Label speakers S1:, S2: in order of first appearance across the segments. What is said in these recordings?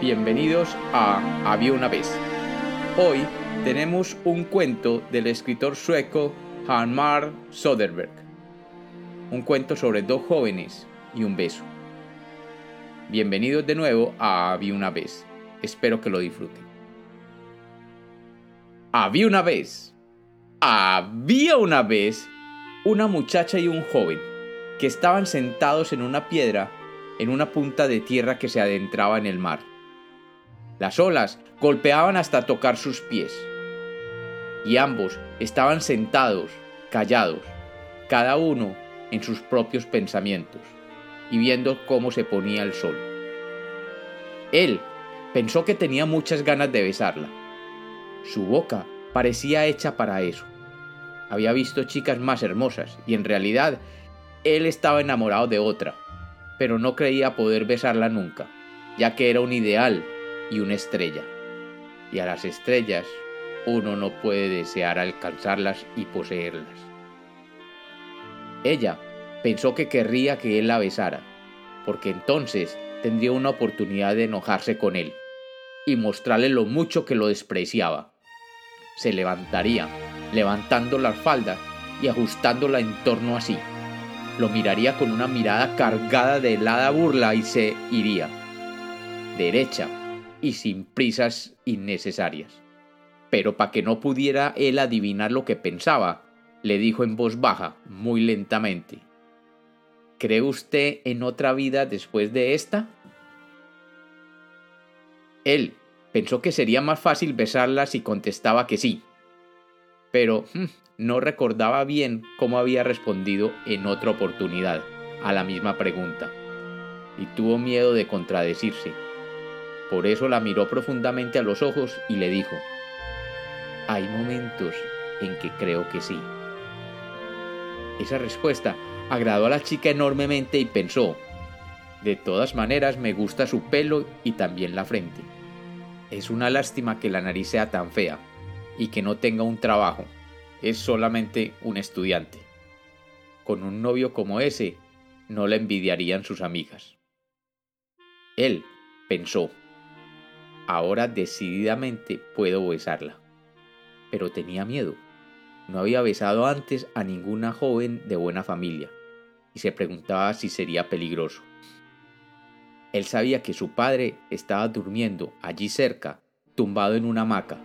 S1: bienvenidos a Había una vez. Hoy tenemos un cuento del escritor sueco Hanmar Soderberg. Un cuento sobre dos jóvenes y un beso. Bienvenidos de nuevo a Había una vez. Espero que lo disfruten. Había una vez. Había una vez una muchacha y un joven que estaban sentados en una piedra en una punta de tierra que se adentraba en el mar. Las olas golpeaban hasta tocar sus pies. Y ambos estaban sentados, callados, cada uno en sus propios pensamientos, y viendo cómo se ponía el sol. Él pensó que tenía muchas ganas de besarla. Su boca parecía hecha para eso. Había visto chicas más hermosas y en realidad él estaba enamorado de otra, pero no creía poder besarla nunca, ya que era un ideal y una estrella. Y a las estrellas uno no puede desear alcanzarlas y poseerlas. Ella pensó que querría que él la besara, porque entonces tendría una oportunidad de enojarse con él y mostrarle lo mucho que lo despreciaba. Se levantaría, levantando las faldas y ajustándola en torno a sí. Lo miraría con una mirada cargada de helada burla y se iría. Derecha, y sin prisas innecesarias. Pero para que no pudiera él adivinar lo que pensaba, le dijo en voz baja, muy lentamente, ¿Cree usted en otra vida después de esta? Él pensó que sería más fácil besarla si contestaba que sí, pero hmm, no recordaba bien cómo había respondido en otra oportunidad a la misma pregunta, y tuvo miedo de contradecirse por eso la miró profundamente a los ojos y le dijo, hay momentos en que creo que sí. Esa respuesta agradó a la chica enormemente y pensó, de todas maneras me gusta su pelo y también la frente. Es una lástima que la nariz sea tan fea y que no tenga un trabajo. Es solamente un estudiante. Con un novio como ese, no la envidiarían sus amigas. Él pensó, Ahora decididamente puedo besarla. Pero tenía miedo. No había besado antes a ninguna joven de buena familia y se preguntaba si sería peligroso. Él sabía que su padre estaba durmiendo allí cerca, tumbado en una hamaca,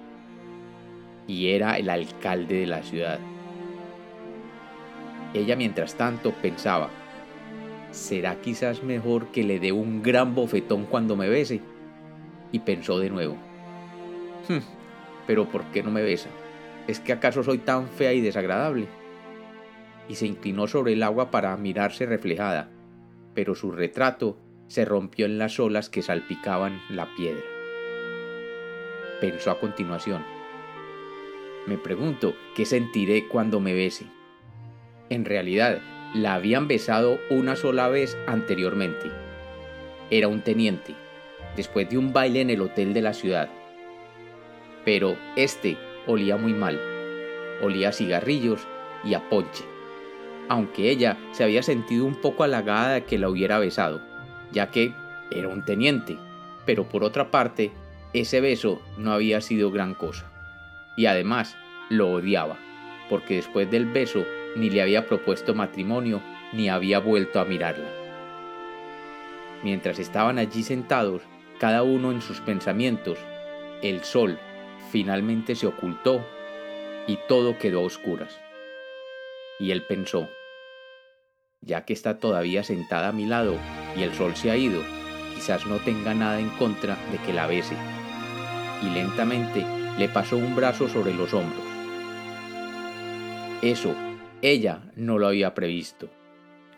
S1: y era el alcalde de la ciudad. Ella mientras tanto pensaba, ¿será quizás mejor que le dé un gran bofetón cuando me bese? Y pensó de nuevo. Hmm, pero ¿por qué no me besa? ¿Es que acaso soy tan fea y desagradable? Y se inclinó sobre el agua para mirarse reflejada, pero su retrato se rompió en las olas que salpicaban la piedra. Pensó a continuación. Me pregunto qué sentiré cuando me bese. En realidad, la habían besado una sola vez anteriormente. Era un teniente después de un baile en el hotel de la ciudad. Pero este olía muy mal. Olía a cigarrillos y a ponche. Aunque ella se había sentido un poco halagada de que la hubiera besado, ya que era un teniente. Pero por otra parte, ese beso no había sido gran cosa. Y además, lo odiaba, porque después del beso ni le había propuesto matrimonio ni había vuelto a mirarla. Mientras estaban allí sentados, cada uno en sus pensamientos, el sol finalmente se ocultó y todo quedó a oscuras. Y él pensó, ya que está todavía sentada a mi lado y el sol se ha ido, quizás no tenga nada en contra de que la bese. Y lentamente le pasó un brazo sobre los hombros. Eso, ella no lo había previsto.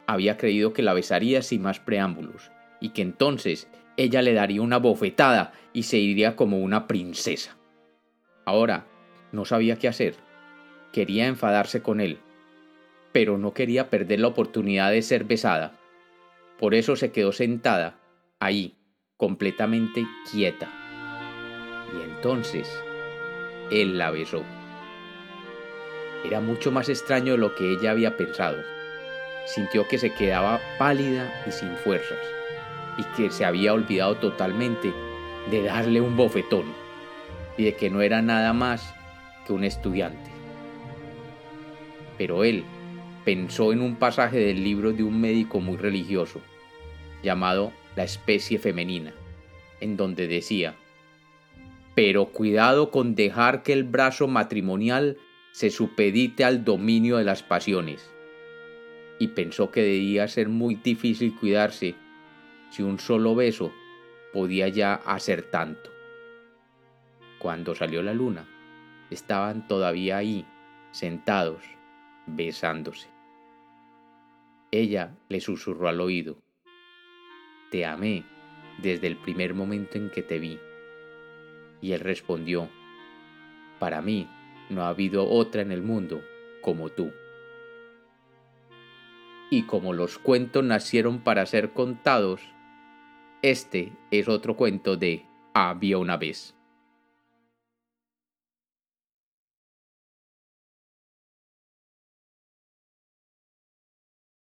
S1: Había creído que la besaría sin más preámbulos, y que entonces ella le daría una bofetada y se iría como una princesa. Ahora, no sabía qué hacer. Quería enfadarse con él, pero no quería perder la oportunidad de ser besada. Por eso se quedó sentada, ahí, completamente quieta. Y entonces, él la besó. Era mucho más extraño de lo que ella había pensado. Sintió que se quedaba pálida y sin fuerzas y que se había olvidado totalmente de darle un bofetón y de que no era nada más que un estudiante. Pero él pensó en un pasaje del libro de un médico muy religioso, llamado La especie femenina, en donde decía, pero cuidado con dejar que el brazo matrimonial se supedite al dominio de las pasiones. Y pensó que debía ser muy difícil cuidarse si un solo beso podía ya hacer tanto. Cuando salió la luna, estaban todavía ahí, sentados, besándose. Ella le susurró al oído, Te amé desde el primer momento en que te vi. Y él respondió, Para mí no ha habido otra en el mundo como tú. Y como los cuentos nacieron para ser contados, este es otro cuento de Había una vez.